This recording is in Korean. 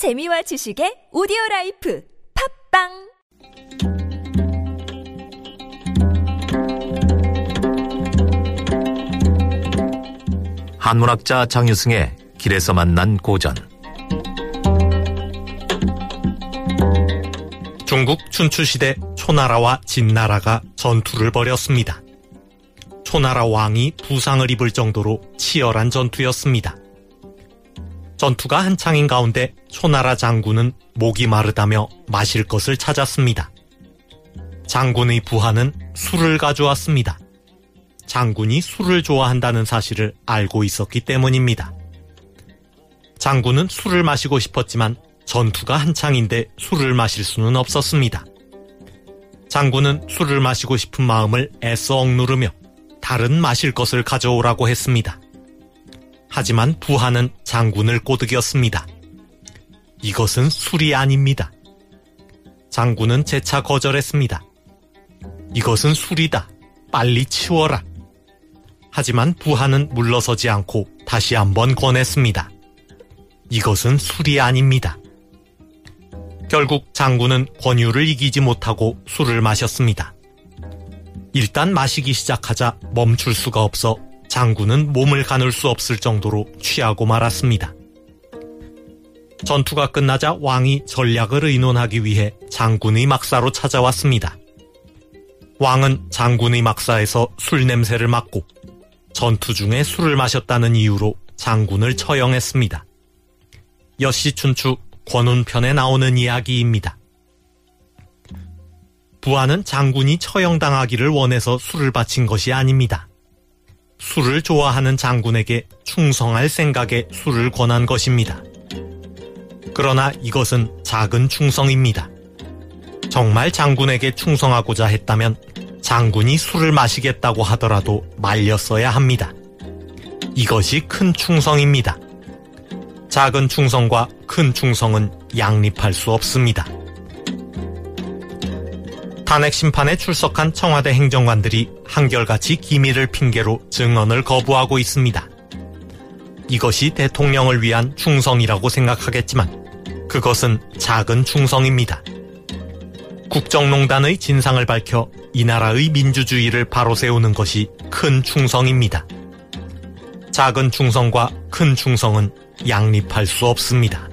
재미와 지식의 오디오 라이프 팟빵 한문학자 장유승의 길에서 만난 고전 중국 춘추시대 초나라와 진나라가 전투를 벌였습니다. 초나라 왕이 부상을 입을 정도로 치열한 전투였습니다. 전투가 한창인 가운데 초나라 장군은 목이 마르다며 마실 것을 찾았습니다. 장군의 부하는 술을 가져왔습니다. 장군이 술을 좋아한다는 사실을 알고 있었기 때문입니다. 장군은 술을 마시고 싶었지만 전투가 한창인데 술을 마실 수는 없었습니다. 장군은 술을 마시고 싶은 마음을 애써 억누르며 다른 마실 것을 가져오라고 했습니다. 하지만 부하는 장군을 꼬드겼습니다. 이것은 술이 아닙니다. 장군은 재차 거절했습니다. 이것은 술이다. 빨리 치워라. 하지만 부하는 물러서지 않고 다시 한번 권했습니다. 이것은 술이 아닙니다. 결국 장군은 권유를 이기지 못하고 술을 마셨습니다. 일단 마시기 시작하자 멈출 수가 없어 장군은 몸을 가눌 수 없을 정도로 취하고 말았습니다. 전투가 끝나자 왕이 전략을 의논하기 위해 장군의 막사로 찾아왔습니다. 왕은 장군의 막사에서 술 냄새를 맡고 전투 중에 술을 마셨다는 이유로 장군을 처형했습니다. 여시춘추 권운편에 나오는 이야기입니다. 부하는 장군이 처형당하기를 원해서 술을 바친 것이 아닙니다. 술을 좋아하는 장군에게 충성할 생각에 술을 권한 것입니다. 그러나 이것은 작은 충성입니다. 정말 장군에게 충성하고자 했다면 장군이 술을 마시겠다고 하더라도 말렸어야 합니다. 이것이 큰 충성입니다. 작은 충성과 큰 충성은 양립할 수 없습니다. 탄핵 심판에 출석한 청와대 행정관들이 한결같이 기밀을 핑계로 증언을 거부하고 있습니다. 이것이 대통령을 위한 충성이라고 생각하겠지만 그것은 작은 충성입니다. 국정농단의 진상을 밝혀 이 나라의 민주주의를 바로 세우는 것이 큰 충성입니다. 작은 충성과 큰 충성은 양립할 수 없습니다.